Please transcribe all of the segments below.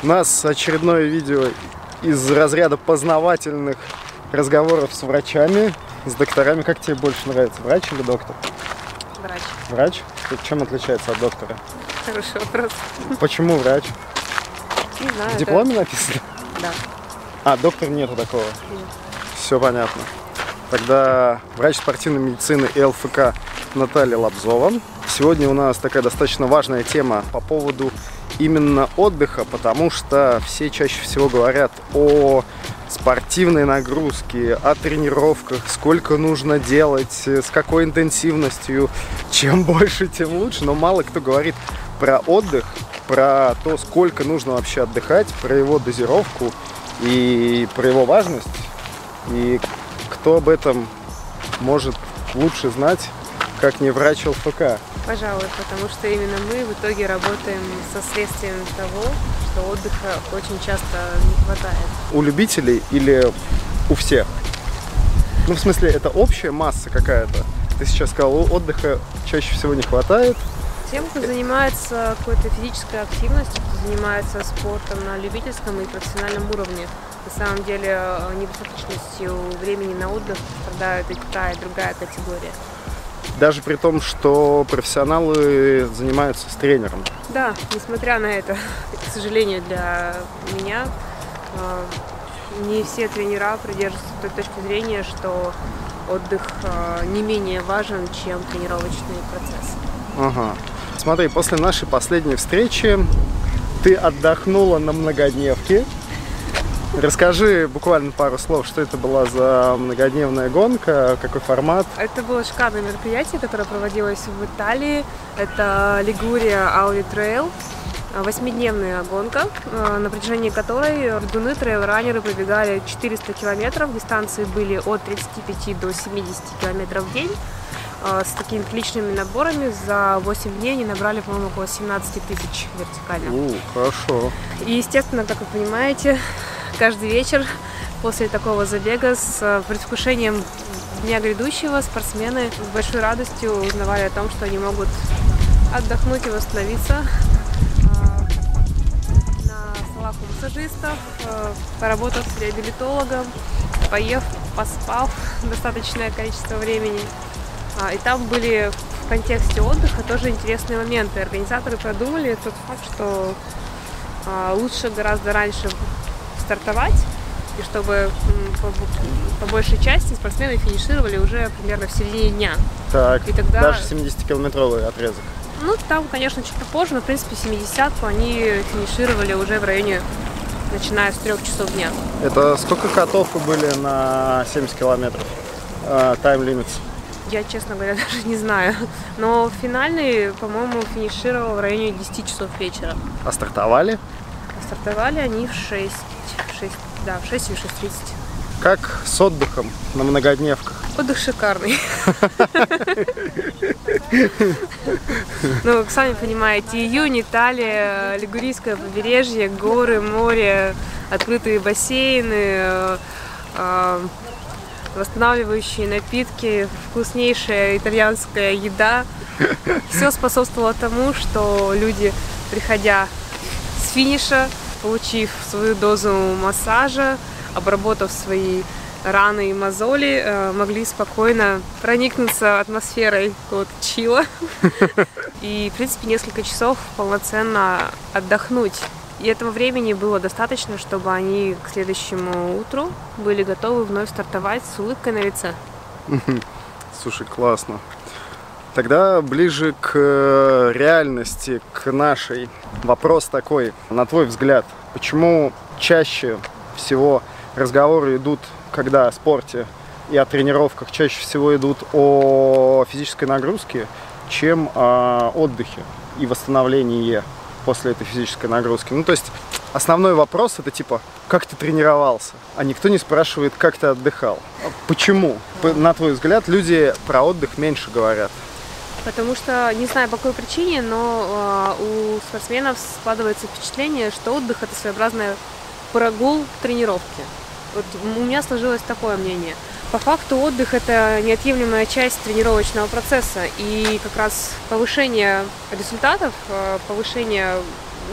У нас очередное видео из разряда познавательных разговоров с врачами, с докторами. Как тебе больше нравится, врач или доктор? Врач. Врач? Чем отличается от доктора? Хороший вопрос. Почему врач? Не знаю. В дипломе написано? Да. А, доктор нету такого. Нет. Все понятно. Тогда врач спортивной медицины и ЛФК Наталья Лобзова. Сегодня у нас такая достаточно важная тема по поводу именно отдыха, потому что все чаще всего говорят о спортивной нагрузке, о тренировках, сколько нужно делать, э, с какой интенсивностью. Чем больше, тем лучше. Но мало кто говорит про отдых, про то, сколько нужно вообще отдыхать, про его дозировку и про его важность. И кто об этом может лучше знать, как не врач ЛФК? Пожалуй, потому что именно мы в итоге работаем со следствием того, что отдыха очень часто не хватает. У любителей или у всех? Ну, в смысле, это общая масса какая-то. Ты сейчас сказал, «О, отдыха чаще всего не хватает. Тем, кто занимается какой-то физической активностью, кто занимается спортом на любительском и профессиональном уровне, на самом деле э, недостаточностью времени на отдых страдают и та, и другая категория. Даже при том, что профессионалы занимаются с тренером. Да, несмотря на это, к сожалению для меня, э, не все тренера придерживаются той точки зрения, что отдых э, не менее важен, чем тренировочный процесс. Ага. Смотри, после нашей последней встречи ты отдохнула на многодневке. Расскажи буквально пару слов, что это была за многодневная гонка, какой формат. Это было шикарное мероприятие, которое проводилось в Италии. Это Лигурия Аули Trail. Восьмидневная гонка, э, на протяжении которой бегуны, трейл-раннеры пробегали 400 километров. Дистанции были от 35 до 70 километров в день. Э, С такими личными наборами за 8 дней они набрали, по-моему, около 17 тысяч вертикально. У, хорошо. И, естественно, как вы понимаете, каждый вечер после такого забега с э, предвкушением дня грядущего спортсмены с большой радостью узнавали о том, что они могут отдохнуть и восстановиться э, на столах у массажистов, э, поработав с реабилитологом, поев, поспав достаточное количество времени. А, И там были в контексте отдыха тоже интересные моменты. Организаторы продумали тот факт, что а, лучше гораздо раньше стартовать, и чтобы по, по большей части спортсмены финишировали уже примерно в середине дня. Так, И тогда- даже 70-километровый отрезок. Ну, там, конечно, чуть попозже, но, в принципе, 70-ку они финишировали уже в районе, начиная с трех часов дня. Это сколько катов вы были на 70 километров? Тайм-лимит. Я, честно говоря, даже не знаю. Но финальный, по-моему, финишировал в районе 10 часов вечера. А стартовали? А стартовали они в 6. В 6 да, в 6 или 6.30. Как с отдыхом на многодневках? Отдых шикарный. Ну, сами понимаете, июнь, Италия, Лигурийское побережье, горы, море, открытые бассейны, э, э, восстанавливающие напитки, вкуснейшая итальянская еда. Все способствовало тому, что люди, приходя с финиша, получив свою дозу массажа, обработав свои раны и мозоли, э, могли спокойно проникнуться атмосферой вот чила и, в принципе, несколько часов полноценно отдохнуть. И этого времени было достаточно, чтобы они к следующему утру были готовы вновь стартовать с улыбкой на лице. Слушай, классно. Тогда ближе к э, реальности, к нашей. Вопрос такой, на твой взгляд, почему чаще всего разговоры идут, когда о спорте и о тренировках, чаще всего идут о физической нагрузке, чем о отдыхе и восстановлении после этой физической нагрузки? Ну, то есть основной вопрос это типа, как ты тренировался? А никто не спрашивает, как ты отдыхал. Почему? На твой взгляд, люди про отдых меньше говорят. Потому что, не знаю по какой причине, но э, у спортсменов складывается впечатление, что отдых это своеобразный прогул к тренировке. Вот у меня сложилось такое мнение. По факту отдых это неотъемлемая часть тренировочного процесса, и как раз повышение результатов, э, повышение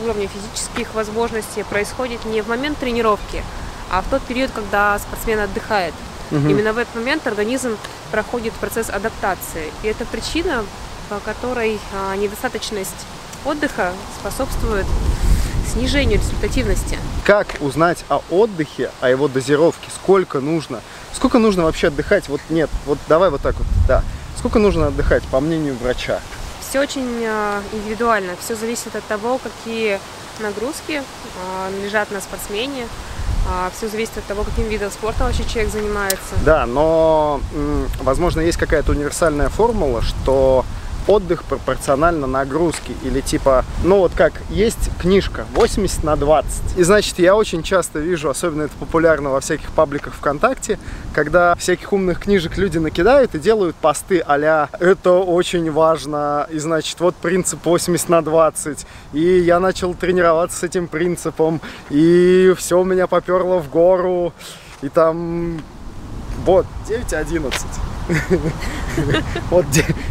уровня физических возможностей происходит не в момент тренировки, а в тот период, когда спортсмен отдыхает. Угу. Именно в этот момент организм проходит процесс адаптации. И это причина, по которой а, недостаточность отдыха способствует снижению результативности. Как узнать о отдыхе, о его дозировке? Сколько нужно? Сколько нужно вообще отдыхать? Вот нет, вот давай вот так вот, да. Сколько нужно отдыхать, по мнению врача? Все очень а, индивидуально. Все зависит от того, какие нагрузки а, лежат на спортсмене, Все зависит от того, каким видом спорта вообще человек занимается. Да, но, возможно, есть какая-то универсальная формула, что отдых пропорционально нагрузке. Или типа, ну вот как, есть книжка 80 на 20. И значит, я очень часто вижу, особенно это популярно во всяких пабликах ВКонтакте, когда всяких умных книжек люди накидают и делают посты а «это очень важно», и значит, вот принцип 80 на 20. И я начал тренироваться с этим принципом, и все у меня поперло в гору, и там вот 9.11. Вот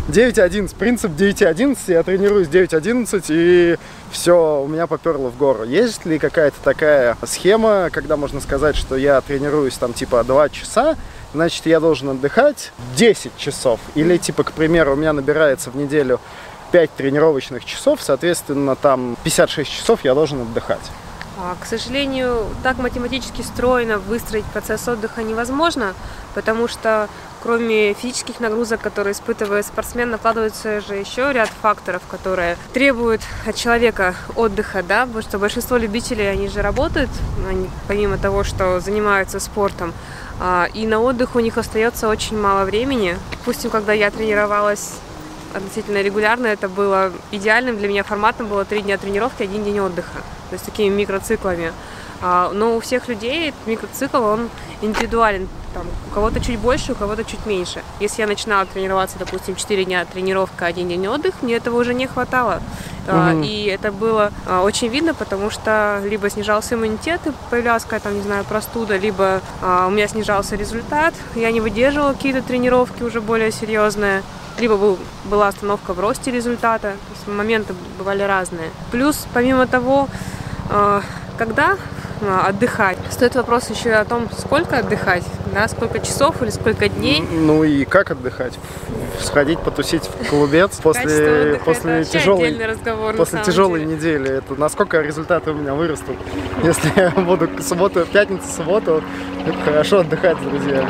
9.11, принцип 9.11, я тренируюсь 9.11 и все, у меня поперло в гору. Есть ли какая-то такая схема, когда можно сказать, что я тренируюсь там типа 2 часа, значит я должен отдыхать 10 часов? Или типа, к примеру, у меня набирается в неделю 5 тренировочных часов, соответственно, там 56 часов я должен отдыхать. А, к сожалению, так математически стройно выстроить процесс отдыха невозможно, потому что кроме физических нагрузок, которые испытывает спортсмен, накладывается же еще ряд факторов, которые требуют от человека отдыха, да, потому что большинство любителей, они же работают, они, помимо того, что занимаются спортом, а, и на отдых у них остается очень мало времени. Допустим, когда я тренировалась относительно регулярно, это было идеальным для меня форматом, было три дня тренировки, один день отдыха, то есть такими микроциклами. А, но у всех людей микроцикл, он индивидуален. Там, у кого-то чуть больше, у кого-то чуть меньше. Если я начинала тренироваться, допустим, 4 дня тренировка, один день отдых, мне этого уже не хватало. Угу. И это было а, очень видно, потому что либо снижался иммунитет, и появлялась какая-то, не знаю, простуда, либо у меня снижался результат, я не выдерживала какие-то тренировки уже более серьезные либо был, была остановка в росте результата, то есть моменты бывали разные. Плюс, помимо того, когда а, отдыхать. Стоит вопрос еще о том, сколько отдыхать, да, сколько часов или сколько дней. Ну и как отдыхать? Сходить потусить в клубец после, после тяжелой, разговор, после тяжелой деле. недели. Это насколько результаты у меня вырастут. Если я буду субботу, пятницу, субботу, хорошо отдыхать с друзьями.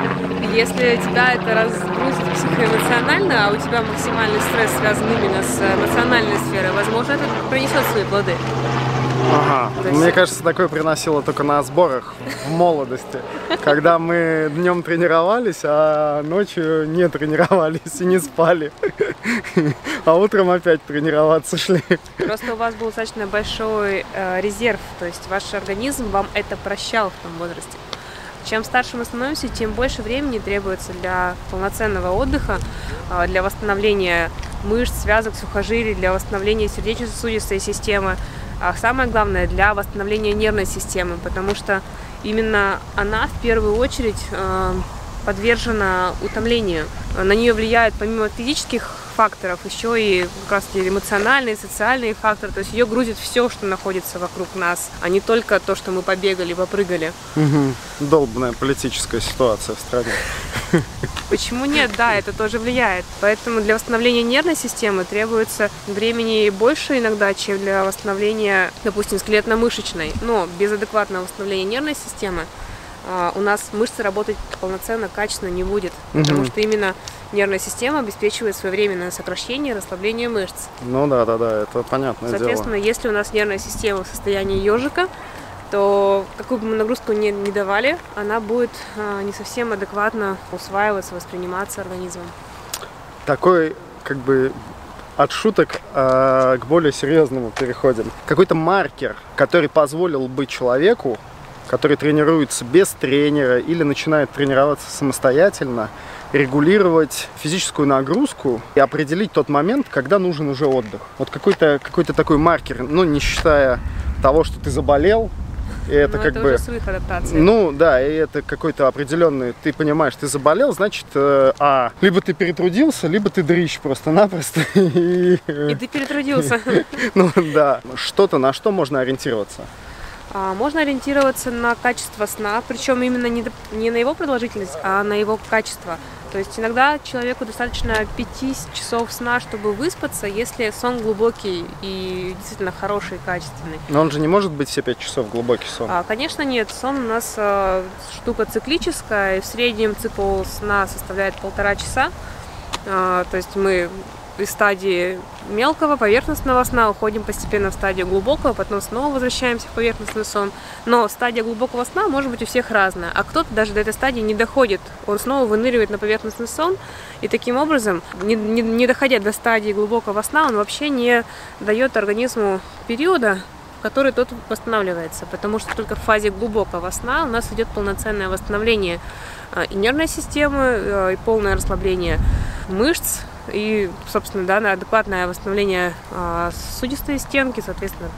Если тебя это разгрузит психоэмоционально, а у тебя максимальный стресс связан именно с эмоциональной сферой, возможно, это принесет свои плоды. Ага. Есть... Мне кажется, такое приносило только на сборах в молодости, когда мы днем тренировались, а ночью не тренировались и не спали. А утром опять тренироваться шли. Просто у вас был достаточно большой э, резерв, то есть ваш организм вам это прощал в том возрасте. Чем старше мы становимся, тем больше времени требуется для полноценного отдыха, э, для восстановления мышц, связок, сухожилий, для восстановления сердечно-сосудистой системы, а самое главное для восстановления нервной системы, потому что именно она в первую очередь э, подвержена утомлению. На нее влияют помимо физических факторов еще и как раз эмоциональные, социальные факторы. То есть ее грузит все, что находится вокруг нас, а не только то, что мы побегали, попрыгали. Угу. Долбанная политическая ситуация в стране. Почему нет? Да, это тоже влияет. Поэтому для восстановления нервной системы требуется времени больше иногда, чем для восстановления, допустим, скелетно-мышечной. Но без адекватного восстановления нервной системы у нас мышцы работать полноценно, качественно не будет. Угу. Потому что именно нервная система обеспечивает своевременное сокращение и расслабление мышц. Ну да, да, да, это понятно. Соответственно, дело. если у нас нервная система в состоянии ежика, то какую бы мы нагрузку не, не давали, она будет а, не совсем адекватно усваиваться, восприниматься организмом. Такой как бы от шуток э, к более серьезному переходим. Какой-то маркер, который позволил бы человеку который тренируется без тренера или начинает тренироваться самостоятельно, регулировать физическую нагрузку и определить тот момент, когда нужен уже отдых. Вот какой-то какой такой маркер, ну, не считая того, что ты заболел, И это Но как это бы... уже срыв адаптации. Ну да, и это какой-то определенный, ты понимаешь, ты заболел, значит, э, а, либо ты перетрудился, либо ты дрищ просто-напросто. И, э, И ты перетрудился. ну да, что-то, на что можно ориентироваться. А, Можно ориентироваться на качество сна, причем именно не, на его продолжительность, а на его качество. То есть иногда человеку достаточно 5 часов сна, чтобы выспаться, если сон глубокий и действительно хороший, качественный. Но он же не может быть все пять часов глубокий сон. А, конечно, нет. Сон у нас э, штука циклическая, и в среднем цикл сна составляет полтора часа. А, то есть мы из стадии мелкого поверхностного сна уходим постепенно в стадию глубокого, потом снова возвращаемся в поверхностный сон. Но стадия глубокого сна может быть у всех разная, а кто-то даже до этой стадии не доходит. Он снова выныривает на поверхностный сон, и таким образом, не, не- не доходя до стадии глубокого сна, он вообще не дает организму периода, в который тот восстанавливается, потому что только в фазе глубокого сна у нас идет полноценное восстановление а, и нервной системы, э, и полное расслабление мышц, и, собственно, да, на адекватное восстановление а, сосудистой стенки, соответственно,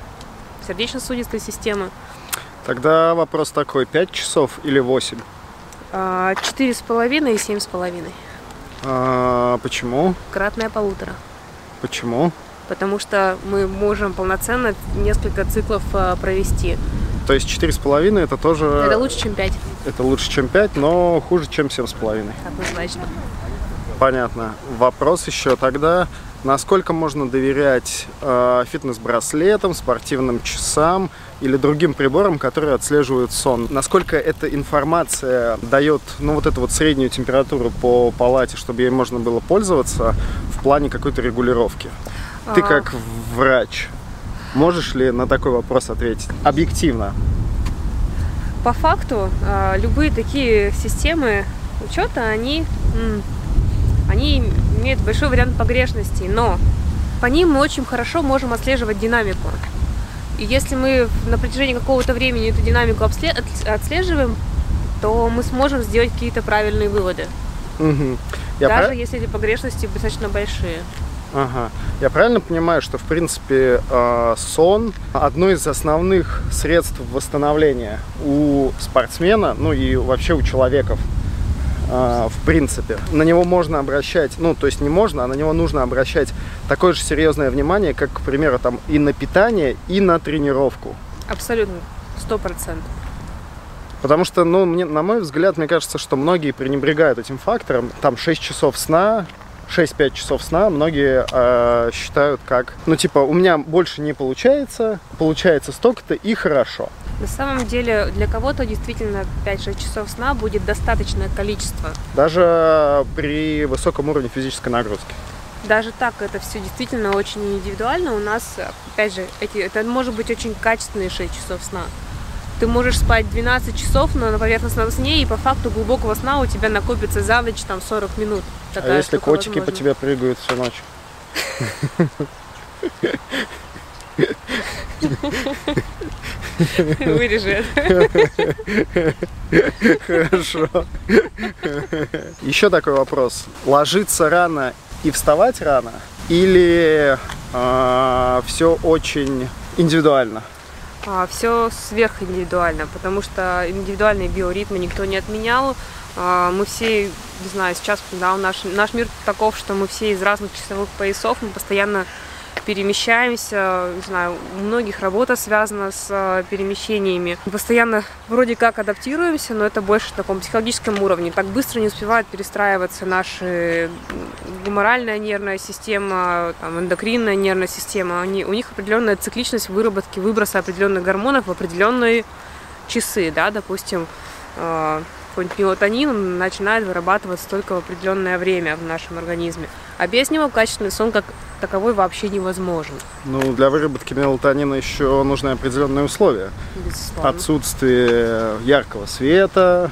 сердечно-сосудистой системы. Тогда вопрос такой, 5 часов или 8? А, Четыре с половиной и семь с половиной. А, почему? Кратное полутора. Почему? Потому что мы можем полноценно несколько циклов а, провести. То есть 4,5 это тоже... Это лучше, чем пять, это лучше, чем 5, но хуже, чем 7,5. однозначно. Понятно. Вопрос еще тогда, насколько можно доверять э, фитнес-браслетам, спортивным часам или другим приборам, которые отслеживают сон? Насколько эта информация дает, ну, вот эту вот среднюю температуру по палате, чтобы ей можно было пользоваться в плане какой-то регулировки? Ты А. как врач, можешь ли на такой вопрос ответить объективно? По факту, а, любые такие системы учета, они, они имеют большой вариант погрешностей, но по ним мы очень хорошо можем отслеживать динамику. И если мы на протяжении какого-то времени эту динамику отслеживаем, то мы сможем сделать какие-то правильные выводы. Я даже прав- если эти погрешности достаточно большие. Ага. Я правильно понимаю, что в принципе э, сон одно из основных средств восстановления у спортсмена, ну и вообще у человеков в принципе. На него можно обращать, ну то есть не можно, а на него нужно обращать такое же серьезное внимание, как, к примеру, там и на питание, и на тренировку. Абсолютно, сто процентов. Потому что, ну, мне, на мой взгляд, мне кажется, что многие пренебрегают этим фактором. Там 6 часов сна, 6-5 часов сна многие э, считают как, ну, типа, у меня больше не получается, получается столько-то и хорошо. На самом деле, для кого-то действительно 5-6 часов сна будет достаточное количество. Даже при высоком уровне физической нагрузки. Даже так это все действительно очень индивидуально. У нас, опять же, эти, это может быть очень качественные 6 часов сна. Ты можешь спать 12 часов, но на поверхностном сне, и по факту глубокого сна у тебя накопится за ночь там 40 минут. а Такая если штука котики по возможна. тебе прыгают всю ночь? Вырежи. Хорошо. Еще такой вопрос. Ложиться рано и вставать рано? Или все очень индивидуально? Все сверхиндивидуально, потому что индивидуальные биоритмы никто не отменял. А, Мы все, не знаю, сейчас да, наш, наш мир таков, что мы все из разных часовых поясов, мы постоянно перемещаемся, не знаю, у многих работа связана с а, перемещениями. Постоянно вроде как адаптируемся, но это больше на таком психологическом уровне. Так быстро не успевает перестраиваться наша гуморальная нервная система, там, эндокринная нервная система. Они, у них определенная цикличность выработки, выброса определенных гормонов в определенные часы, да, допустим, э, какой-нибудь мелатонин он начинает вырабатываться только в определенное время в нашем организме. А без него качественный сон как таковой вообще невозможен, Ну, для выработки мелатонина еще нужны определенные условия. безусловно. Отсутствие яркого света,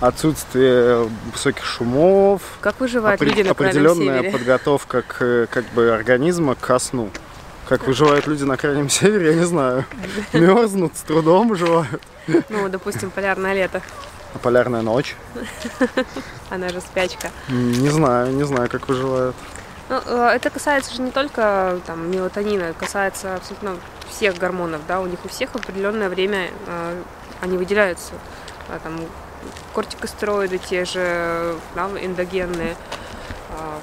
отсутствие высоких шумов, Как выживают опре- люди на определенная Севере? подготовка к, как бы организма ко сну. Как выживают люди на Крайнем Севере, я не знаю. Мерзнут, с трудом выживают. Ну, допустим, полярное лето, А полярная ночь? она же спячка. Не знаю, не знаю, как выживают. Ну, э, это касается же не только там, мелатонина, касается абсолютно всех гормонов, да, у них у всех определенное время э, они выделяются. А, там, кортикостероиды те же, да, эндогенные, э,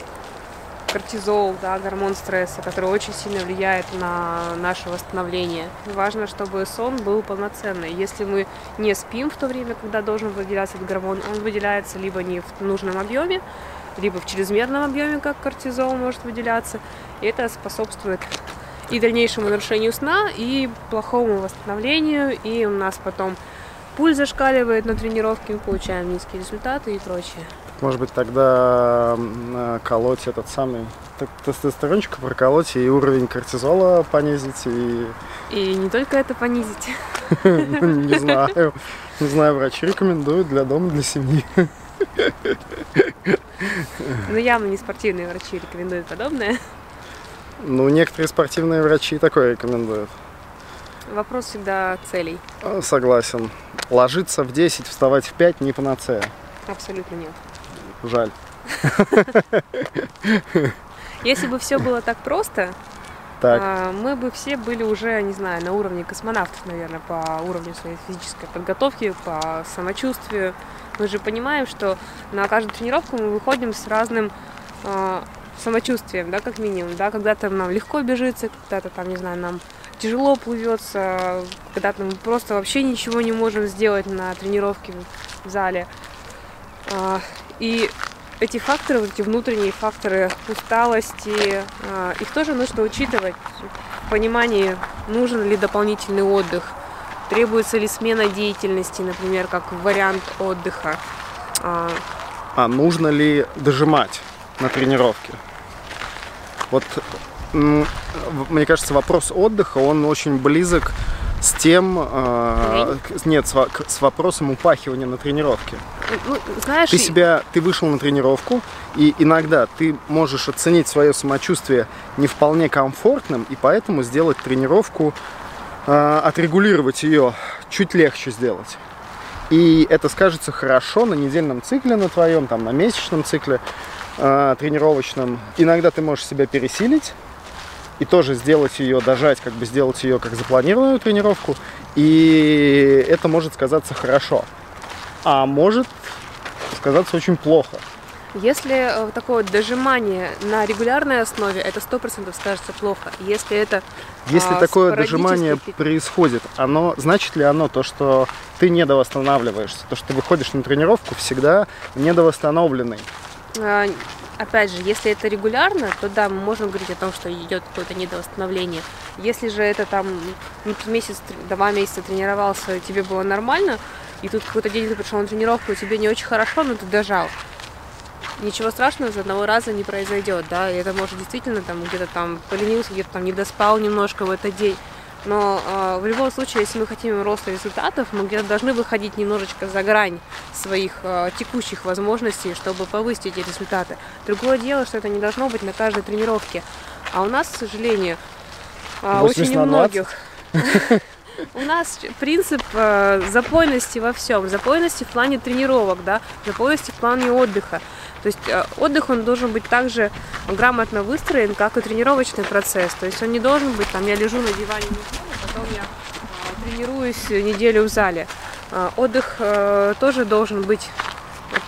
кортизол, да, гормон стресса, который очень сильно влияет на наше восстановление. Важно, чтобы сон был полноценный. Если мы не спим в то время, когда должен выделяться этот гормон, он выделяется либо не в нужном объеме, либо в чрезмерном объеме, как кортизол может выделяться. И это способствует и дальнейшему нарушению сна, и плохому восстановлению, и у нас потом пульс зашкаливает на тренировке, мы получаем низкие результаты и прочее. Может быть, тогда колоть этот самый тестостерончик проколоть и уровень кортизола понизить и... И не только это понизить. Не знаю. Не знаю, врачи рекомендуют для дома, для семьи. Ну, явно не спортивные врачи рекомендуют подобное. Ну, некоторые спортивные врачи такое рекомендуют. Вопрос всегда целей. Согласен. Ложиться в 10, вставать в 5 не панацея. Абсолютно нет. Жаль. Если бы все было так просто, так. А, мы бы все были уже, не знаю, на уровне космонавтов, наверное, по уровню своей физической подготовки, по самочувствию. Мы же понимаем, что на каждую тренировку мы выходим с разным э, самочувствием, да, как минимум, да, когда-то нам легко бежится, когда-то там, не знаю, нам тяжело плывется, когда-то мы просто вообще ничего не можем сделать на тренировке в зале. И эти факторы, вот эти внутренние факторы усталости, э, их тоже нужно учитывать в понимании, нужен ли дополнительный отдых, требуется ли смена деятельности, например, как вариант отдыха. А, а нужно ли дожимать на тренировке? Вот мне кажется, вопрос отдыха, он очень близок с тем, э, нет, с, с вопросом упахивания на тренировке. Ну, знаешь, ты себя, ты вышел на тренировку, и иногда ты можешь оценить свое самочувствие не вполне комфортным, и поэтому сделать тренировку, э, отрегулировать ее чуть легче сделать. И это скажется хорошо на недельном цикле на твоем, там, на месячном цикле э, тренировочном. Иногда ты можешь себя пересилить, и тоже сделать ее, дожать, как бы сделать ее как запланированную тренировку. И это может сказаться хорошо. А может сказаться очень плохо. Если э, такое дожимание на регулярной основе, это сто процентов скажется плохо. Если это если а, такое дожимание происходит, оно значит ли оно то, что ты недовосстанавливаешься, то, что ты выходишь на тренировку всегда недовосстановленный? Опять же, если это регулярно, то да, мы можем говорить о том, что идет какое-то недовосстановление. Если же это там ну, месяц, два месяца тренировался, тебе было нормально, и тут какой-то день ты пришел на тренировку, и тебе не очень хорошо, но ты дожал. Ничего страшного за одного раза не произойдет, да, и это может действительно там где-то там поленился, где-то там не доспал немножко в этот день. Но э, в любом случае, если мы хотим роста результатов, мы где-то должны выходить немножечко за грань своих э, текущих возможностей, чтобы повысить эти результаты. Другое дело, что это не должно быть на каждой тренировке. А у нас, к сожалению, э, очень немногих. У нас принцип э, запойности во всем. Запойности в плане тренировок, да, запойности в плане отдыха. То есть э, отдых, он должен быть также грамотно выстроен, как и тренировочный процесс. То есть он не должен быть, там, я лежу на диване неделю, потом я э, тренируюсь неделю в зале. Э, отдых тоже должен быть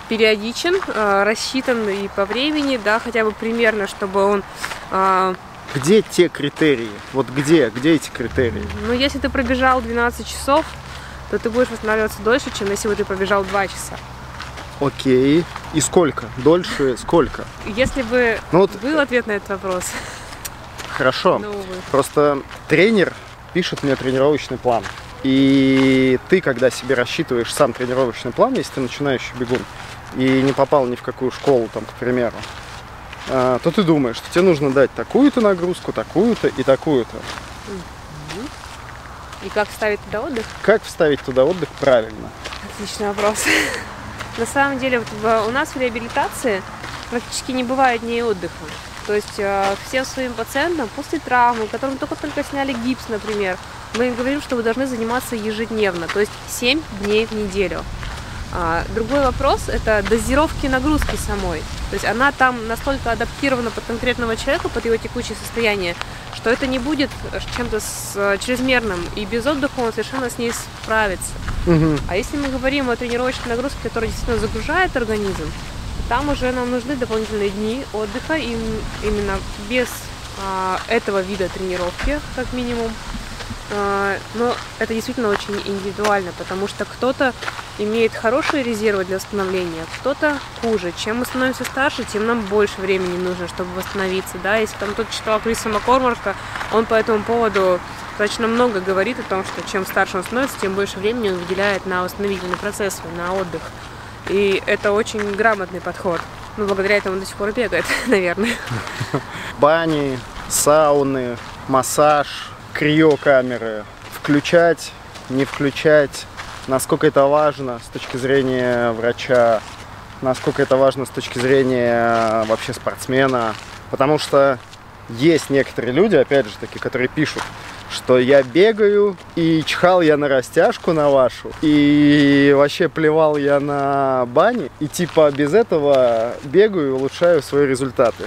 периодичен, рассчитан и по времени, да, хотя бы примерно, чтобы он где те критерии? Вот где, где эти критерии? Ну, если ты пробежал 12 часов, то ты будешь восстанавливаться дольше, чем если бы ты пробежал 2 часа. Окей. И сколько? Дольше сколько? Если бы ну, вот... был ответ на этот вопрос. Хорошо. Ну, Просто тренер пишет мне тренировочный план. И ты, когда себе рассчитываешь сам тренировочный план, если ты начинающий бегун, и не попал ни в какую школу, там, к примеру, а, то ты думаешь, что тебе нужно дать такую-то нагрузку, такую-то и такую-то. И как вставить туда отдых? Как вставить туда отдых правильно? Отличный вопрос. На самом деле вот у нас в реабилитации практически не бывает дней отдыха. То есть э, всем своим пациентам после травмы, которым только-только сняли гипс, например, мы им говорим, что вы должны заниматься ежедневно, то есть 7 дней в неделю. А, другой вопрос – это дозировки нагрузки самой. То есть она там настолько адаптирована под конкретного человека, под его текущее состояние, что это не будет чем-то с, чрезмерным, и без отдыха он совершенно с ней справится. Мгм. А если мы говорим о тренировочной нагрузке, которая действительно загружает организм, там уже нам нужны дополнительные дни отдыха, и именно без а, этого вида тренировки, как минимум. А, но это действительно очень индивидуально, потому что кто-то имеет хорошие резервы для восстановления, кто-то хуже. Чем мы становимся старше, тем нам больше времени нужно, чтобы восстановиться. Да? Если там тот читал Криса Маккормарка, он по этому поводу достаточно много говорит о том, что чем старше он становится, тем больше времени он выделяет на восстановительный процесс, свой, на отдых. И это очень грамотный подход. Ну, благодаря этому он до сих пор бегает, наверное. Бани, сауны, массаж, криокамеры. Включать, не включать. Насколько это важно с точки зрения врача, насколько это важно с точки зрения вообще спортсмена. Потому что есть некоторые люди, опять же таки, которые пишут, что я бегаю, и чихал я на растяжку на вашу, и вообще плевал я на бани, и типа без этого бегаю и улучшаю свои результаты.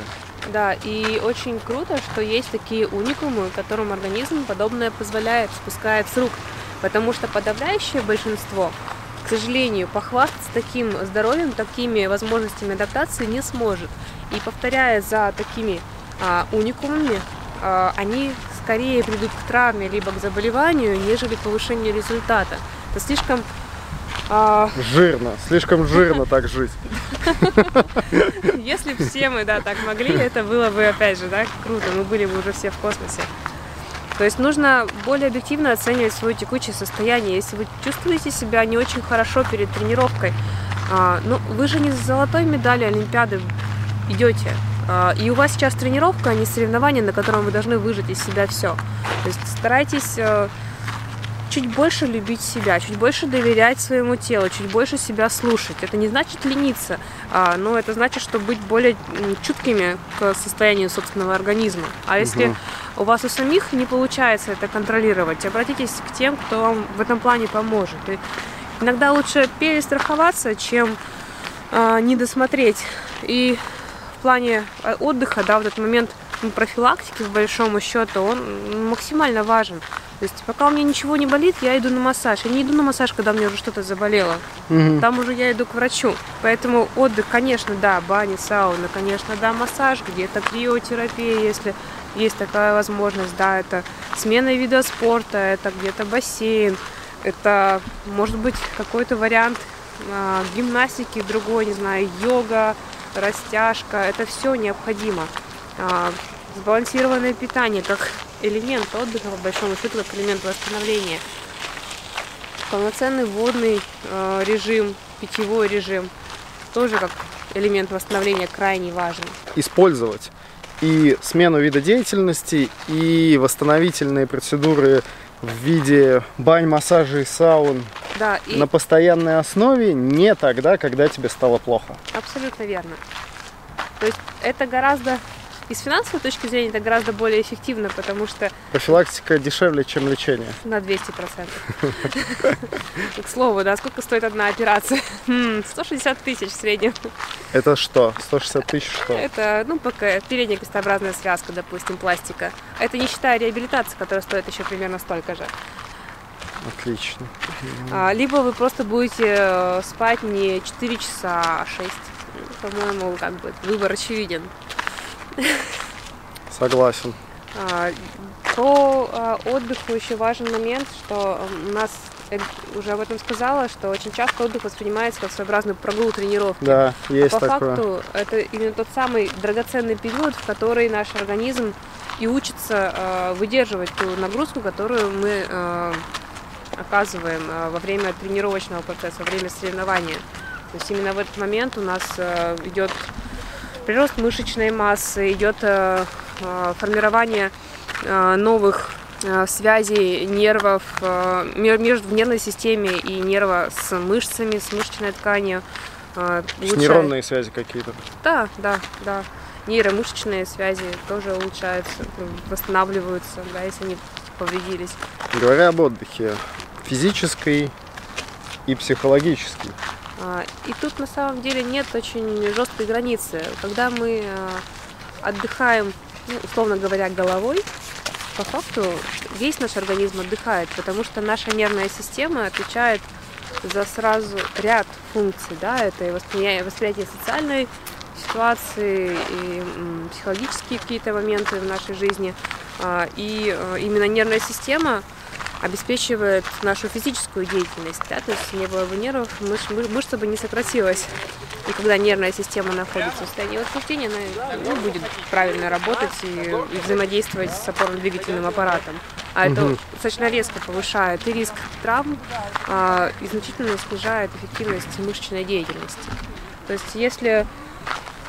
Да, и очень круто, что есть такие уникумы, которым организм подобное позволяет, спускает с рук. Потому что подавляющее большинство, к сожалению, похвастаться таким здоровьем, такими возможностями адаптации не сможет. И повторяя за такими а, уникумами, а, они скорее придут к травме либо к заболеванию, нежели к повышению результата. Это слишком а, Жирно, слишком жирно так жить. Если бы все мы, да, так могли, это было бы, опять же, да, круто, мы были бы уже все в космосе. То есть нужно более объективно оценивать свое текущее состояние. Если вы чувствуете себя не очень хорошо перед тренировкой, а, ну, вы же не с золотой медалью Олимпиады идете. А, и у вас сейчас тренировка, а не соревнование, на котором вы должны выжать из себя все. То есть старайтесь э, чуть больше любить себя, чуть больше доверять своему телу, чуть больше себя слушать. Это не значит лениться, а, но это значит, что быть более чуткими к состоянию собственного организма. А если Мгм. у вас у самих не получается это контролировать, обратитесь к тем, кто вам в этом плане поможет. И иногда лучше перестраховаться, чем а, не досмотреть. И в плане а, отдыха, да, в этот момент профилактики, в большому счету, он максимально важен. То есть пока у меня ничего не болит, я иду на массаж. Я не иду на массаж, когда мне уже что-то заболело. Мгм. Там уже я иду к врачу. Поэтому отдых, конечно, да, бани, сауна, конечно, да, массаж, где-то криотерапия, если есть такая возможность, да, это смена вида спорта, это где-то бассейн, это может быть какой-то вариант а, гимнастики другой, не знаю, йога, растяжка, это все необходимо. А, сбалансированное питание как элемент отдыха, по большому счету, как элемент восстановления полноценный водный э, режим, питьевой режим тоже как элемент восстановления крайне важен. Использовать и смену вида деятельности, и восстановительные процедуры в виде бань, массажей, саун Да, и на постоянной основе не тогда, когда тебе стало плохо. абсолютно верно. То есть это гораздо и с финансовой точки зрения это гораздо более эффективно, потому что Профилактика дешевле, чем лечение. на 200%. К слову, да, сколько стоит одна операция? М, 160 тысяч в среднем. Это что? 160 тысяч что? Это, ну, пока передняя крестообразная связка, допустим, пластика. Это не считая реабилитации, которая стоит еще примерно столько же. Отлично. А, Либо вы просто будете э, спать не 4 часа, а 6. Ну, По-моему, как бы выбор очевиден. Согласен. А, По а, отдыху еще важен момент, что у нас э, уже об этом сказала, что очень часто отдых воспринимается как своеобразный прогул тренировки. Да, есть а по такое. факту это именно тот самый драгоценный период, в который наш организм и учится э, выдерживать ту нагрузку, которую мы э, оказываем э, во время тренировочного процесса, во время соревнования. То есть именно в этот момент у нас э, идет прирост мышечной массы, идет э, э, формирование э, новых связей нервов ме- между в нервной системе и нерва с мышцами, с мышечной тканью. улучшает- нейронные связи какие-то. Да, да, да. Нейромышечные связи тоже улучшаются, ну, восстанавливаются, да, если они повредились. Говоря об отдыхе, физический и психологический. А, и тут на самом деле нет очень жесткой границы. Когда мы отдыхаем, ну, условно говоря, головой, по факту весь наш организм отдыхает, потому что наша нервная система отвечает за сразу ряд функций, да, это и восприятие, восприятие социальной ситуации, и психологические какие-то моменты в нашей жизни, а, и э, именно нервная система обеспечивает нашу физическую деятельность, да, то есть не было бы нервов, мыш, мышца бы не сократилась. И когда нервная система находится в состоянии возбуждения, она ну, будет правильно работать и, и взаимодействовать с опорно-двигательным аппаратом. А угу. это достаточно резко повышает и риск травм, а, и значительно снижает эффективность мышечной деятельности. То есть если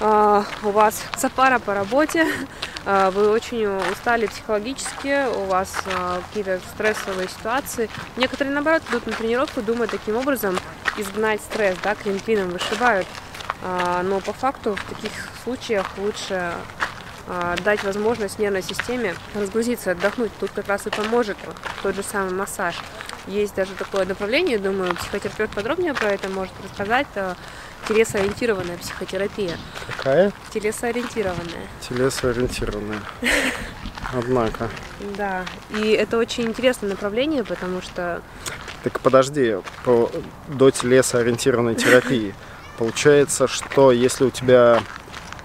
у вас запара по работе, а, вы очень устали психологически, у вас а, какие-то стрессовые ситуации. Некоторые, наоборот, идут на тренировку, думают таким образом изгнать стресс, да, клин вышибают. Но по факту в таких случаях лучше дать возможность нервной системе разгрузиться, отдохнуть. Тут как раз и поможет тот же самый массаж. Есть даже такое направление, думаю, психотерапевт подробнее про это может рассказать телесоориентированная психотерапия. Какая? Телесоориентированная. Телесоориентированная. Однако. Да, и это очень интересное направление, потому что... Так подожди, по, до телесоориентированной терапии. Получается, что если у тебя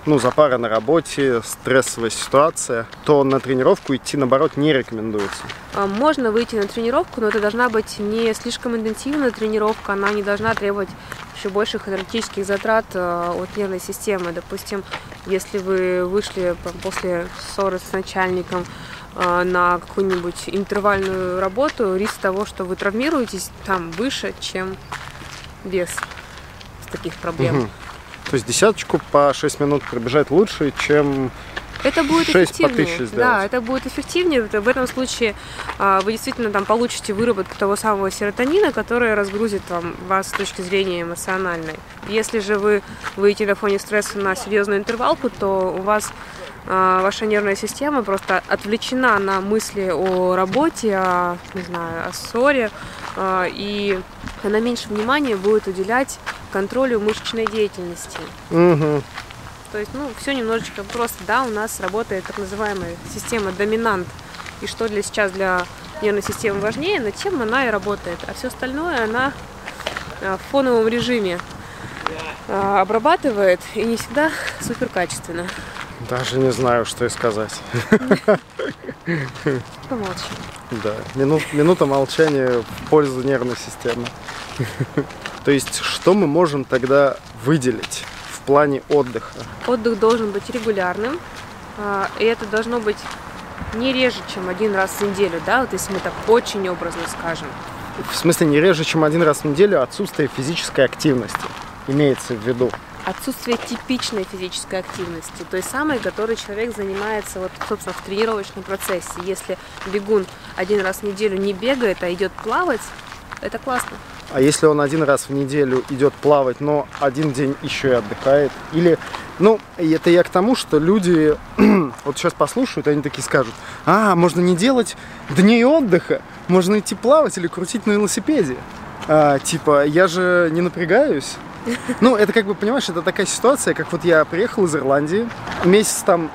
ну, запара на работе, стрессовая ситуация, то на тренировку идти, наоборот, не рекомендуется. А, можно выйти на тренировку, но это должна быть не слишком интенсивная тренировка, она не должна требовать еще больших энергетических затрат э, от нервной системы. Допустим, если вы вышли после ссоры с начальником э, на какую-нибудь интервальную работу, риск того, что вы травмируетесь, там выше, чем без таких проблем. Угу. То есть десяточку по 6 минут пробежать лучше, чем это будет 6 эффективнее. Да, это будет эффективнее. В этом случае а, вы действительно там получите выработку того самого серотонина, который разгрузит вам, вас с точки зрения эмоциональной. Если же вы выйдете на фоне стресса на серьезную интервалку, то у вас а, ваша нервная система просто отвлечена на мысли о работе, о, не знаю, о ссоре, а, и она меньше внимания будет уделять контролю мышечной деятельности. Угу. То есть, ну, все немножечко просто, да, у нас работает так называемая система доминант. И что для сейчас для нервной системы важнее, над тем она и работает. А все остальное она а, в фоновом режиме а, обрабатывает и не всегда супер качественно. Даже не знаю, что и сказать. Помолчи. Да, минут, минута молчания в пользу нервной системы. То есть, что мы можем тогда выделить? Плане отдыха? Отдых должен быть регулярным, а, и это должно быть не реже, чем один раз в неделю, да, вот если мы так очень образно скажем. В смысле, не реже, чем один раз в неделю отсутствие физической активности имеется в виду? Отсутствие типичной физической активности, той самой, которой человек занимается, вот, собственно, в тренировочном процессе. Если бегун один раз в неделю не бегает, а идет плавать, это классно. А если он один раз в неделю идет плавать, но один день еще и отдыхает? Или, ну, это я к тому, что люди вот сейчас послушают, они такие скажут, а, можно не делать дней отдыха, можно идти плавать или крутить на велосипеде. А, типа, я же не напрягаюсь. Ну, это как бы, понимаешь, это такая ситуация, как вот я приехал из Ирландии, месяц там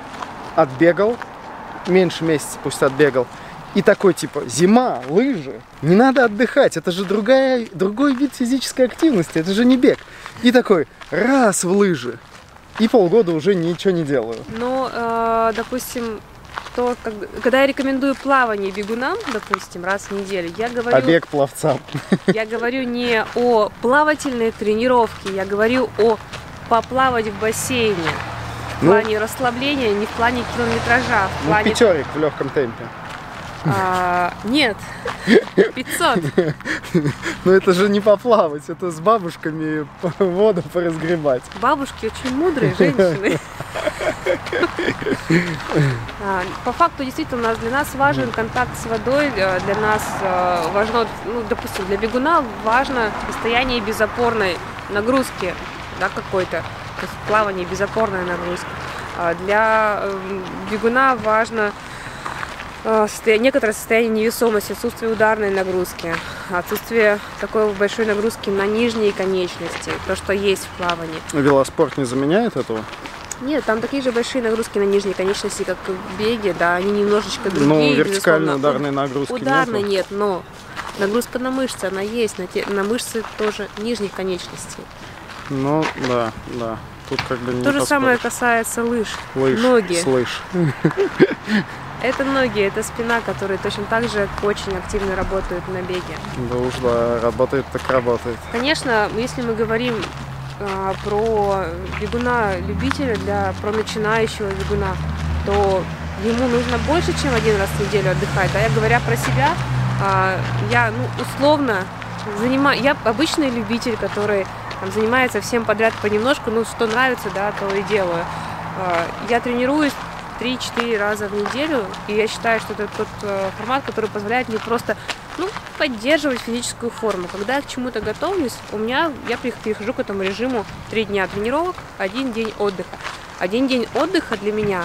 отбегал, меньше месяца пусть отбегал, и такой типа, зима, лыжи, не надо отдыхать, это же другая, другой вид физической активности, это же не бег. И такой, раз в лыжи, и полгода уже ничего не делаю. Ну, э, допустим, то, как, когда я рекомендую плавание бегунам, допустим, раз в неделю, я говорю... Побег пловцам. Я говорю не о плавательной тренировке, я говорю о поплавать в бассейне. В ну, плане расслабления, не в плане километража. В ну, плане... пятерик в легком темпе. А, нет, 500. Но это же не поплавать, это с бабушками воду поразгребать. Бабушки очень мудрые женщины. А, по факту, действительно, у нас, для нас важен контакт с водой, э, для нас э, важно, ну, допустим, для бегуна важно состояние безопорной нагрузки, да, какой-то, то есть плавание, безопорная нагрузка. А для эм, бегуна важно некоторое состояние невесомости, отсутствие ударной нагрузки, отсутствие такой большой нагрузки на нижние конечности, то, что есть в плавании. Велоспорт не заменяет этого? Нет, там такие же большие нагрузки на нижние конечности, как в беге, да, они немножечко другие. Ну, вертикальной безусловно. ударной нагрузки Ударной нету? нет, но нагрузка на мышцы, она есть, на, те, на мышцы тоже нижних конечностей. Ну, да, да. Тут как бы не То же самое касается лыж. Слышь, ноги. Слышь. Это ноги, это спина, которые точно так же очень активно работают на беге. Да уж, да, работает так работает. Конечно, если мы говорим а, про бегуна-любителя, для, про начинающего бегуна, то ему нужно больше, чем один раз в неделю отдыхать. А я говоря про себя, а, я ну, условно занимаю, я обычный любитель, который там, занимается всем подряд понемножку, ну что нравится, да, то и делаю. А, Я тренируюсь 3-4 раза в неделю, и я считаю, что это тот э, формат, который позволяет мне просто ну, поддерживать физическую форму. Когда я к чему-то готовлюсь, у меня я перех- перехожу к этому режиму 3 дня тренировок, один день отдыха. Один день отдыха для меня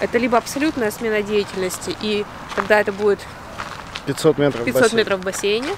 это либо абсолютная смена деятельности, и тогда это будет 500 метров 500 бассейн. метров в бассейне,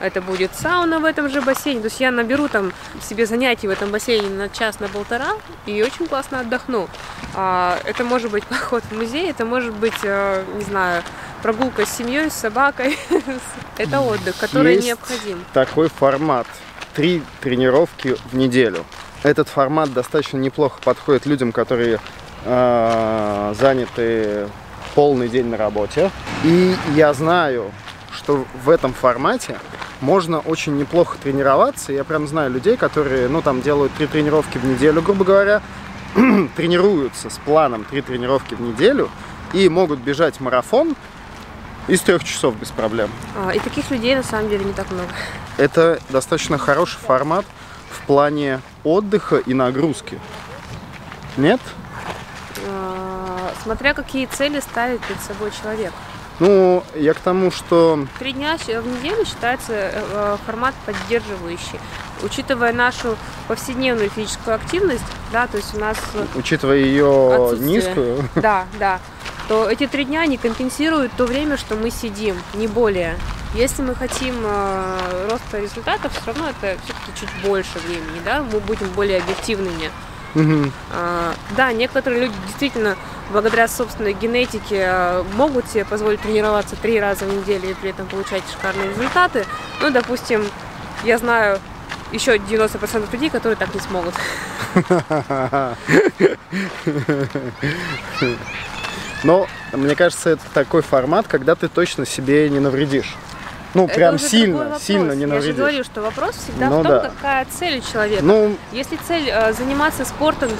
это будет сауна в этом же бассейне. То есть я наберу там себе занятий в этом бассейне на час, на полтора и очень классно отдохну. А, это может быть поход в музей, это может быть, э, не знаю, прогулка с семьей, с собакой. Это отдых, который Есть необходим. Такой формат. Три тренировки в неделю. Этот формат достаточно неплохо подходит людям, которые э, заняты полный день на работе. И я знаю, что в этом формате можно очень неплохо тренироваться. Я прям знаю людей, которые, ну, там делают три тренировки в неделю, грубо говоря, тренируются с планом три тренировки в неделю и могут бежать марафон из трех часов без проблем. А, И таких людей на самом деле не так много. Это достаточно хороший формат в плане отдыха и нагрузки. Нет? А, Смотря какие цели ставит перед собой человек. Ну, я к тому, что Три дня в неделю считается э, э, формат поддерживающий. Учитывая нашу повседневную физическую активность, да, то есть у нас, э, учитывая ее низкую, да, да, то эти три дня не компенсируют то время, что мы сидим, не более. Если мы хотим роста результатов, все равно это все-таки чуть больше времени, да, мы будем более объективными. Мгм, А, Да, некоторые люди действительно благодаря собственной генетике а, могут себе позволить тренироваться три раза в неделю и при этом получать шикарные результаты. Ну, допустим, я знаю еще 90% людей, которые так не смогут. но мне кажется, это такой формат, когда ты точно себе не навредишь. Ну, Это прям сильно, сильно не Я же говорю, что вопрос всегда Ну в том, да. какая цель у человека. Ну, Если цель э, заниматься спортом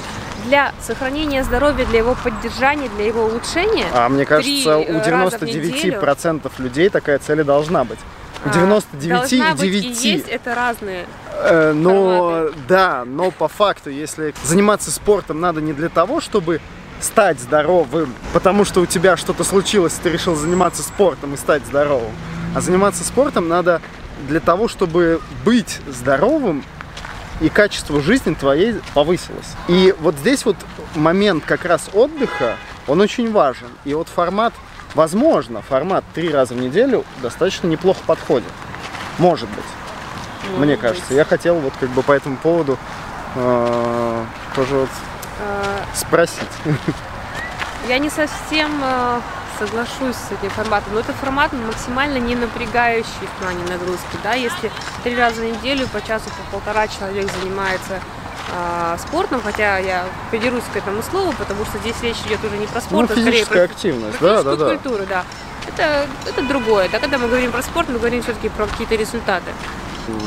для сохранения здоровья, для его поддержания, для его улучшения, а мне кажется, у э, в 99% людей такая цель и должна быть. У а, 99 и должна быть и 9. есть это разные. Э, но форматы. да, но по факту, если заниматься спортом надо не для того, чтобы стать здоровым, потому что у тебя что-то случилось, ты решил заниматься спортом и стать здоровым, а заниматься спортом надо для того, чтобы быть здоровым и качество жизни твоей повысилось. И вот здесь вот момент как раз отдыха, он очень важен. И вот формат, возможно, формат три раза в неделю достаточно неплохо подходит. Может быть мне Может кажется. быть. Я хотел вот как бы по этому поводу э, тоже вот Э, спросить. Я не совсем э, соглашусь с этим форматом, но это формат максимально не напрягающий в плане нагрузки. Да? Если три раза в неделю по часу, по полтора человек занимается э, спортом, хотя я придерусь к этому слову, потому что здесь речь идет уже не про Ну, спорт, а скорее про, активность, про да, да, культуру, да. Это, это другое. Да? Когда мы говорим про спорт, мы говорим все-таки про какие-то результаты.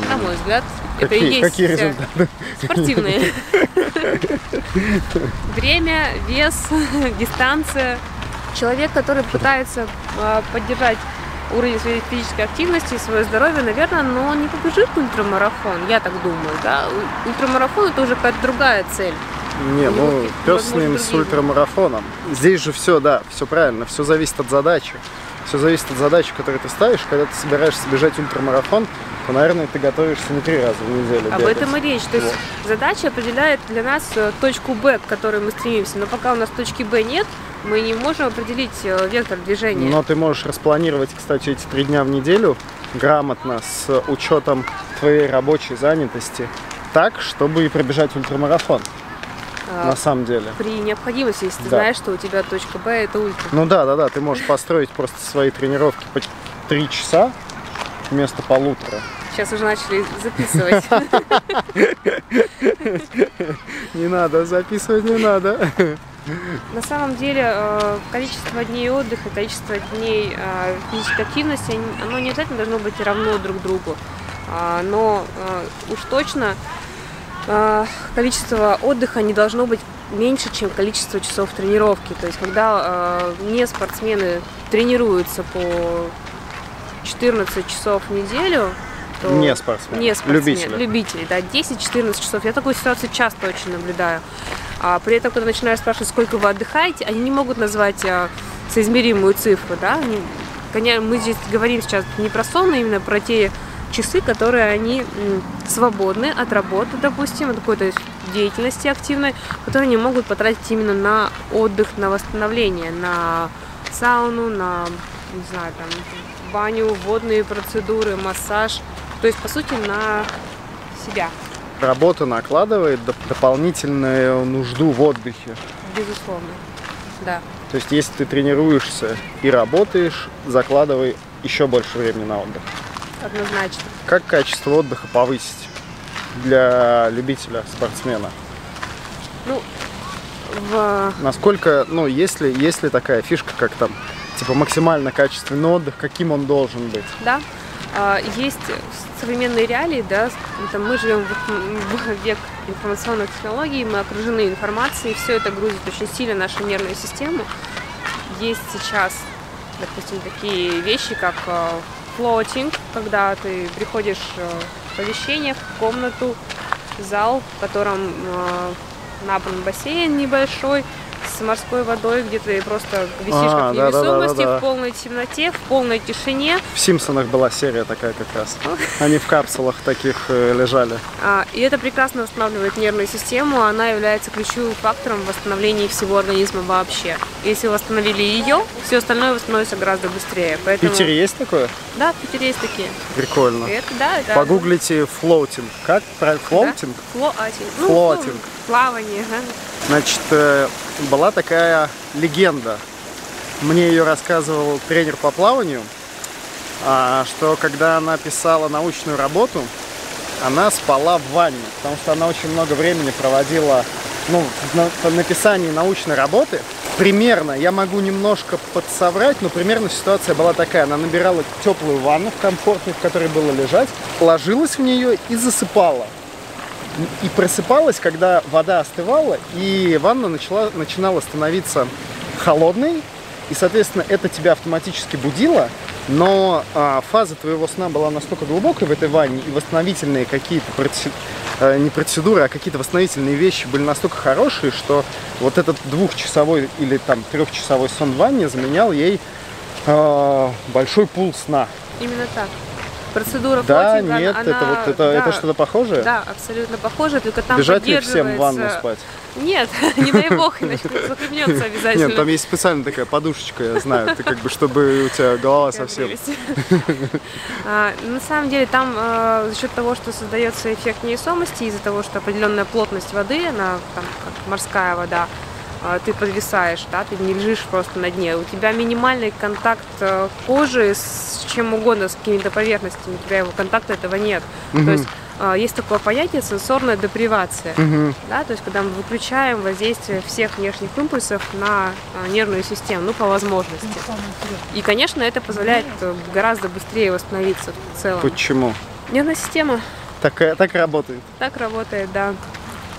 На мой взгляд, это и Какие, есть какие э, результаты? Спортивные. Время, вес, дистанция. Человек, который пытается а, поддержать уровень своей физической активности и свое здоровье, наверное, но он не побежит ультрамарафон, я так думаю, да. Ультрамарафон это уже какая-то другая цель. Не, ну пес с ним с ультрамарафоном. Здесь же все, да, все правильно, все зависит от задачи. Все зависит от задачи, которую ты ставишь. Когда ты собираешься бежать ультрамарафон, то, наверное, ты готовишься не три раза в неделю. Об бегать. этом и речь. То есть Вот. задача определяет для нас э, точку Б, к которой мы стремимся. Но пока у нас точки Б нет, мы не можем определить э, вектор движения. Но ты можешь распланировать, кстати, эти три дня в неделю грамотно с учетом твоей рабочей занятости так, чтобы и пробежать ультрамарафон, на самом деле. При необходимости, если ты Да. знаешь, что у тебя точка Б это ультра. Ну да, да, да, ты можешь построить просто свои тренировки по три часа вместо полутора. Сейчас уже начали записывать. Не надо, записывать не надо. На самом деле э, количество дней отдыха, количество дней э, физической активности, оно не обязательно должно быть равно друг другу. А, Но э, уж точно количество отдыха не должно быть меньше, чем количество часов тренировки. То есть когда э, не спортсмены тренируются по 14 часов в неделю, то Не спортсмен. не спортсмен, Любители. любители, да, 10-14 часов. Я такую ситуацию часто очень наблюдаю. А при этом, когда начинаю спрашивать, сколько вы отдыхаете, они не могут назвать а, соизмеримую цифру, да. Они- Конечно, мы здесь говорим сейчас не про сон, а именно про те часы, которые они свободны от работы, допустим, от какой-то деятельности активной, которые они могут потратить именно на отдых, на восстановление, на сауну, на, не знаю, там, баню, водные процедуры, массаж. То есть, по сути, на себя, Работа накладывает доп- дополнительную нужду в отдыхе. безусловно. Да. То есть, если ты тренируешься и работаешь, закладывай еще больше времени на отдых. Однозначно. Как качество отдыха повысить для любителя, спортсмена? Ну, в... Насколько, ну, если, есть ли такая фишка, как там, типа максимально качественный отдых, каким он должен быть? да, а, есть современные реалии, да, это мы живем в, в век информационных технологий, мы окружены информацией, все это грузит очень сильно нашу нервную систему. Есть сейчас, допустим, такие вещи, как флотинг, когда ты приходишь э, в помещение, в комнату, зал, в котором э, набран бассейн небольшой, с морской водой, где ты просто висишь А, как в да-да-да-да-да. невесомости, в полной темноте, в полной тишине. В Симпсонах была серия такая как раз. Они в капсулах таких э, лежали. А, И это прекрасно восстанавливает нервную систему, она является ключевым фактором в восстановлении всего организма вообще. Если восстановили ее, все остальное восстановится гораздо быстрее. В Поэтому, Питере есть такое? Да, в Питере есть такие. Прикольно. Это, да, это Погуглите флоутинг. Как? Флоутинг? Флоатинг. Флоатинг. плавание, ага. Значит, э, была такая легенда. Мне ее рассказывал тренер по плаванию, а, что когда она писала научную работу, она спала в ванне, потому что она очень много времени проводила ну, в на- в написании научной работы. Примерно, я могу немножко подсоврать, но примерно ситуация была такая. Она набирала теплую ванну в комфортную, в которой было лежать, ложилась в нее и засыпала. И просыпалась, когда вода остывала, и ванна начала, начинала становиться холодной, и, соответственно, это тебя автоматически будило, но а, фаза твоего сна была настолько глубокой в этой ванне, и восстановительные какие-то проце- э, не процедуры, а какие-то восстановительные вещи были настолько хорошие, что вот этот двухчасовой или там трехчасовой сон в ванне заменял ей э, большой пул сна. Именно так. Процедура Да, флотинга, нет, она- это вот это, да, это что-то похожее? Да, абсолютно похоже, только там Бежать ли всем в ванну спать? Нет, не дай бог, иначе захлебнется обязательно. Нет, там есть специально такая подушечка, я знаю, ты как бы, чтобы у тебя голова совсем... А, На самом деле там э, за счет того, что создается эффект невесомости, из-за того, что определенная плотность воды, она там как морская вода, ты подвисаешь, да, ты не лежишь просто на дне. У тебя минимальный контакт э, кожи с чем угодно, с какими-то поверхностями, у тебя его контакта этого нет. То есть а, есть такое понятие сенсорная депривация. Мгм. Да, то есть когда мы выключаем воздействие всех внешних импульсов на а, нервную систему, ну, по возможности. И, конечно, это позволяет э, гораздо быстрее восстановиться в целом. Почему? Нервная система Так, э, так работает. так работает, да.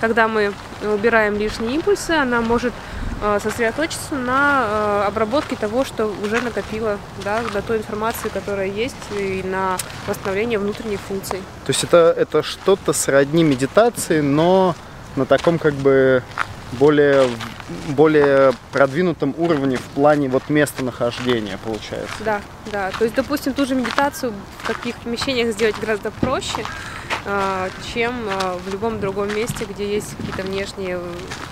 Когда мы убираем лишние импульсы, она может э, сосредоточиться на э, обработке того, что уже накопила, да, на той информации, которая есть, и на восстановление внутренних функций. То есть это, это что-то сродни медитации, но на таком как бы более, более продвинутом уровне в плане вот местонахождения, получается. Да, да. То есть, допустим, ту же медитацию в каких помещениях сделать гораздо проще, чем а, в любом другом месте, где есть какие-то внешние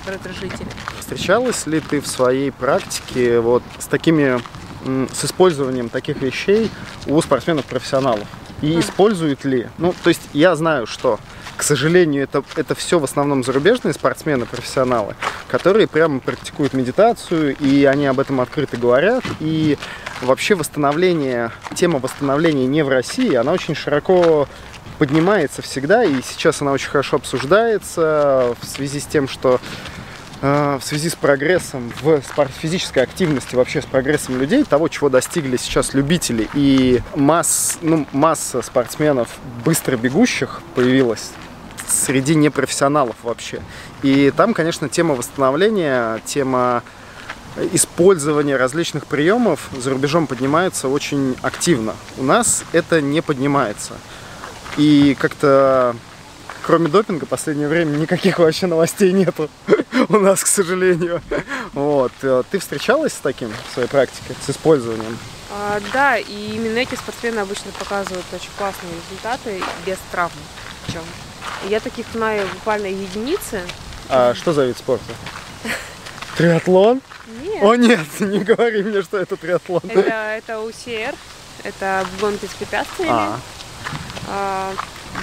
раздражители. Встречалась ли ты в своей практике вот с такими с использованием таких вещей у спортсменов-профессионалов? И а. используют ли? Ну, то есть я знаю, что к сожалению, это, это все в основном зарубежные спортсмены, профессионалы, которые прямо практикуют медитацию, и они об этом открыто говорят. И вообще восстановление, тема восстановления не в России, она очень широко поднимается всегда, и сейчас она очень хорошо обсуждается в связи с тем, что э, в связи с прогрессом в физической активности, вообще с прогрессом людей, того, чего достигли сейчас любители и масс, ну, масса спортсменов быстро бегущих появилась среди непрофессионалов вообще. И там, конечно, тема восстановления, тема использования различных приемов за рубежом поднимается очень активно. У нас это не поднимается. И как-то кроме допинга в последнее время никаких вообще новостей нету у нас, к сожалению. Вот. Ты встречалась с таким в своей практике, с использованием? А, да, и именно эти спортсмены обычно показывают очень классные результаты без травм. Причем. Я таких знаю буквально единицы. А что за вид спорта? Триатлон? Нет. О нет, не говори мне, что это триатлон. Это, это УСР, это гонки с препятствиями. А. А,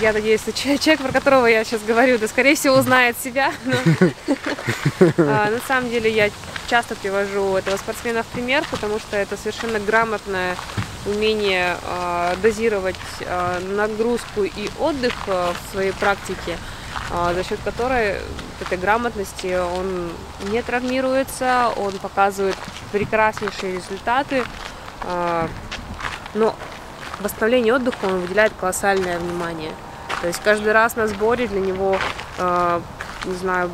я надеюсь, что человек, про которого я сейчас говорю, да, скорее всего, узнает себя. А, на самом деле я часто привожу этого спортсмена в пример, потому что это совершенно грамотное умение э, дозировать нагрузку и отдых в своей практике, за счет которой этой грамотности он не травмируется, он показывает прекраснейшие результаты. Но восстановлению отдыха он выделяет колоссальное внимание. То есть каждый раз на сборе для него, э, не знаю,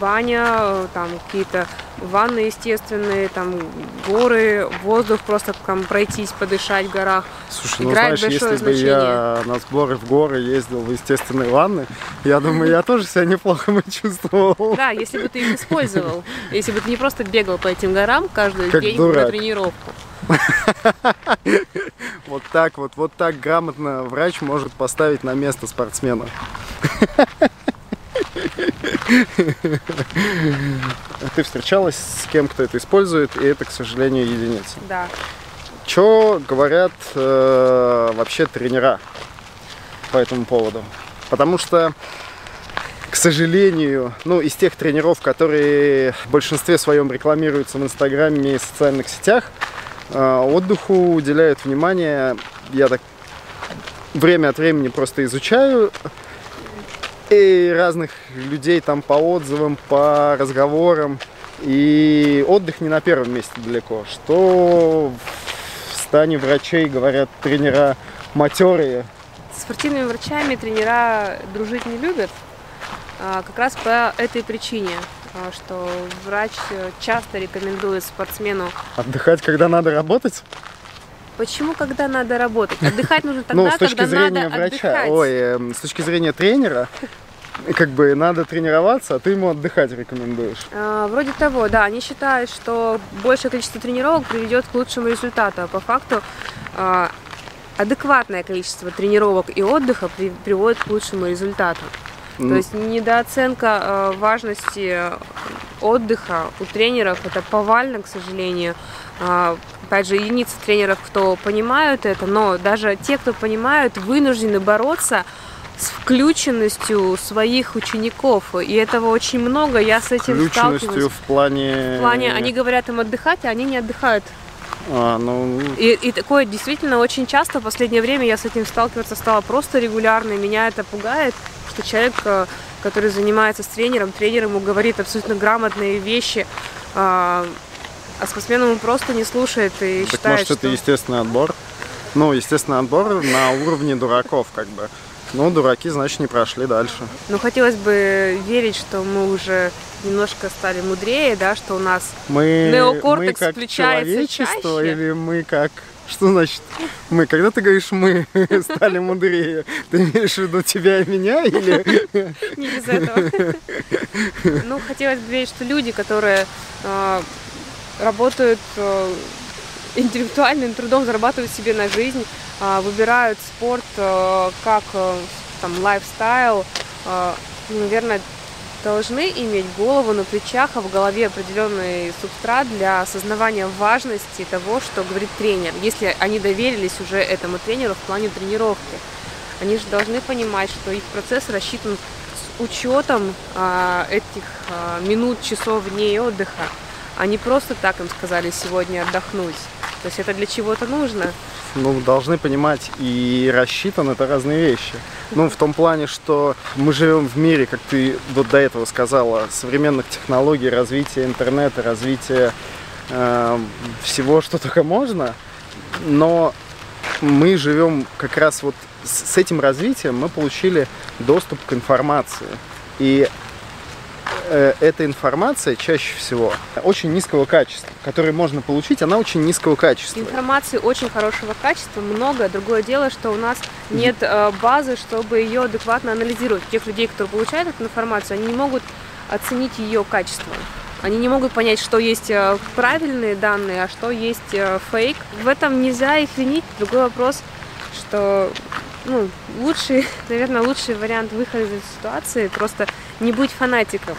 баня, там какие-то ванны естественные, там горы, воздух, просто там пройтись, подышать в горах. Слушай, ну знаешь, если значение. бы я на сборы в горы ездил в естественные ванны, я думаю, я тоже себя неплохо бы чувствовал. Да, если бы ты их использовал, если бы ты не просто бегал по этим горам каждый как день дурак. на тренировку. Вот так вот, вот так грамотно врач может поставить на место спортсмена. Ты встречалась с кем, кто это использует, и это, к сожалению, единица. Да. Что говорят э, вообще тренера по этому поводу? Потому что, к сожалению, ну, из тех тренеров, которые в большинстве своем рекламируются в Инстаграме и социальных сетях, отдыху уделяют внимание, я так время от времени просто изучаю и разных людей там по отзывам, по разговорам. И отдых не на первом месте далеко. Что в стане врачей говорят тренера матерые. С спортивными врачами тренера дружить не любят. А, как раз по этой причине а, что врач часто рекомендует спортсмену отдыхать, когда надо работать. Почему, когда надо работать? Отдыхать нужно тогда, ну, с точки когда зрения надо врача, отдыхать. Ой, э, с точки зрения тренера, как бы надо тренироваться, а ты ему отдыхать рекомендуешь. А, вроде того, да. Они считают, что большее количество тренировок приведет к лучшему результату. А по факту а, адекватное количество тренировок и отдыха при, приводит к лучшему результату. Mm. То есть недооценка а, важности отдыха у тренеров это повально, к сожалению. А, опять же, единицы тренеров, кто понимают это, но даже те, кто понимают, вынуждены бороться с включенностью своих учеников. И этого очень много, я с этим сталкиваюсь. в плане... В плане, они говорят им отдыхать, а они не отдыхают. А, ну... и, и такое действительно очень часто в последнее время я с этим сталкиваться стала просто регулярно, и меня это пугает, что человек, э, который занимается с тренером, тренер ему говорит абсолютно грамотные вещи, а, а спортсмен ему просто не слушает и так считает, может, что... это естественный отбор? Ну, естественный отбор на уровне дураков, как бы. Ну, дураки, значит, не прошли дальше. Ну, хотелось бы верить, что мы уже немножко стали мудрее, да, что у нас мы, неокортекс мы как включается человечество чаще. или мы как Что значит мы? Когда ты говоришь мы стали мудрее, ты имеешь в виду тебя и меня или... Не без этого. Ну, хотелось бы верить, что люди, которые э, работают э, интеллектуальным трудом, зарабатывают себе на жизнь, э, выбирают спорт как там лайфстайл, э, наверное, должны иметь голову на плечах, а в голове определенный субстрат для осознавания важности того, что говорит тренер. Если они доверились уже этому тренеру в плане тренировки, они же должны понимать, что их процесс рассчитан с учетом а, этих а, минут, часов, дней отдыха, а не просто так им сказали сегодня отдохнуть. То есть это для чего-то нужно ну, должны понимать и рассчитан это разные вещи. Ну, в том плане, что мы живем в мире, как ты вот до этого сказала, современных технологий, развития интернета, развития э, всего, что только можно, но мы живем как раз вот с этим развитием мы получили доступ к информации. И Э, эта информация чаще всего очень низкого качества, которую можно получить, она очень низкого качества. Информации очень хорошего качества, много. Другое дело, что у нас нет э, базы, чтобы ее адекватно анализировать. Тех людей, которые получают эту информацию, они не могут оценить ее качество. Они не могут понять, что есть э, правильные данные, а что есть фейк. В этом нельзя их винить. Другой вопрос, что ну, лучший, наверное, лучший вариант выхода из этой ситуации просто не быть фанатиком.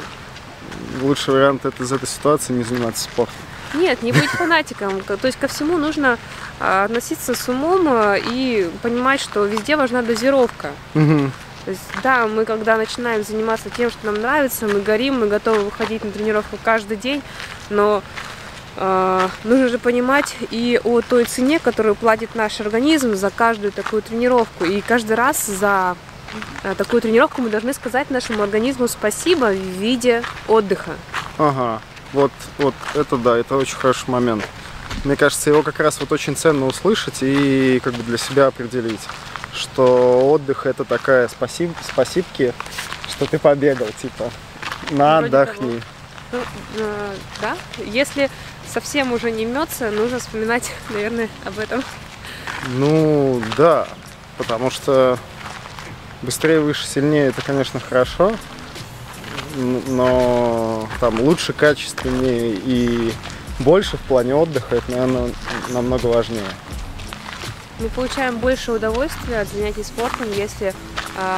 Лучший вариант это из этой ситуации не заниматься спортом. Нет, не быть фанатиком. То есть ко всему нужно а, относиться с умом а, и понимать, что везде важна дозировка. Угу. То есть, да, мы когда начинаем заниматься тем, что нам нравится, мы горим, мы готовы выходить на тренировку каждый день, но э, нужно же понимать и о той цене, которую платит наш организм за каждую такую тренировку. И каждый раз за такую тренировку мы должны сказать нашему организму спасибо в виде отдыха. Ага, вот, вот это да, это очень хороший момент. Мне кажется, его как раз вот очень ценно услышать и как бы для себя определить, что отдых это такая спасиб, спасибки, что ты побегал, типа, на Вроде отдохни. Ну, э, да, если совсем уже не мнется, нужно вспоминать, наверное, об этом. Ну, да, потому что Быстрее, выше, сильнее, это, конечно, хорошо, но там лучше, качественнее и больше в плане отдыха, это, наверное, намного важнее. Мы получаем больше удовольствия от занятий спортом, если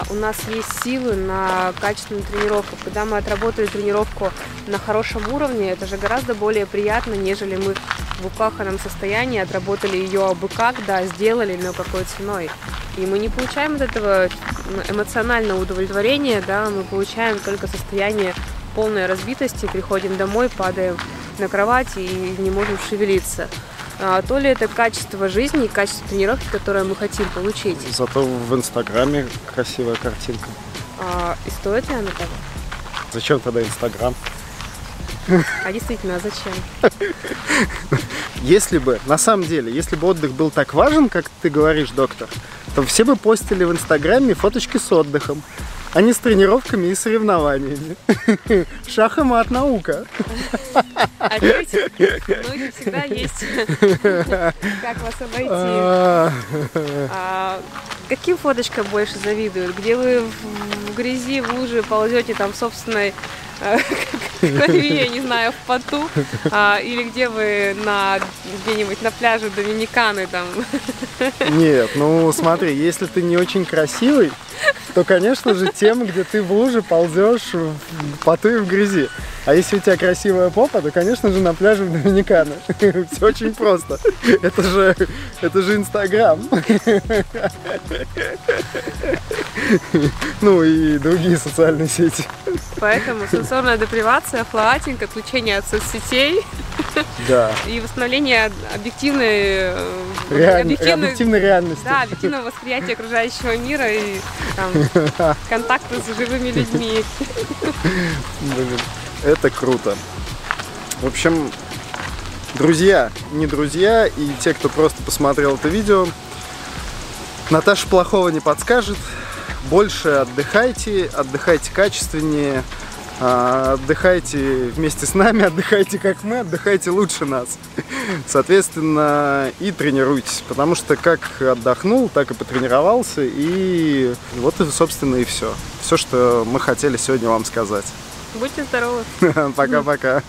у нас есть силы на качественную тренировку. Когда мы отработали тренировку на хорошем уровне, это же гораздо более приятно, нежели мы в укаханном состоянии отработали ее абы как, да, сделали, но какой ценой. И мы не получаем от этого эмоционального удовлетворения, да, мы получаем только состояние полной разбитости, приходим домой, падаем на кровать и не можем шевелиться. А, то ли это качество жизни и качество тренировки, которое мы хотим получить. Зато в Инстаграме красивая картинка. А, и стоит ли она того? Зачем тогда Инстаграм? А действительно, а зачем? Если бы, на самом деле, если бы отдых был так важен, как ты говоришь, доктор, то все бы постили в Инстаграме фоточки с отдыхом, а не с тренировками и соревнованиями. Шах и мат наука. А ну всегда есть, как вас обойти. А, каким фоточкам больше завидуют? Где вы в грязи, в луже ползете там собственной крови, я не знаю, в поту, а, или где вы на где-нибудь на пляже Доминиканы там. Нет, ну смотри, если ты не очень красивый, то, конечно же, тем, где ты в луже ползешь в поту и в грязи. А если у тебя красивая попа, то, конечно же, на пляже в Доминикана. Все очень просто. Это же, это же Инстаграм. Ну и другие социальные сети. Поэтому сенсорная депривация, флоатинг, отключение от соцсетей да. и восстановление объективной, э, Реаль... объективной, объективной реальности. Да, объективного восприятия окружающего мира и там, контакта с живыми людьми. Блин, это круто. В общем, друзья, не друзья, и те, кто просто посмотрел это видео, Наташа плохого не подскажет. Больше отдыхайте, отдыхайте качественнее, А, отдыхайте вместе с нами, отдыхайте как мы, отдыхайте лучше нас. Соответственно, и тренируйтесь, потому что как отдохнул, так и потренировался, и вот, собственно, и все. Все, что мы хотели сегодня вам сказать. Будьте здоровы! Пока-пока!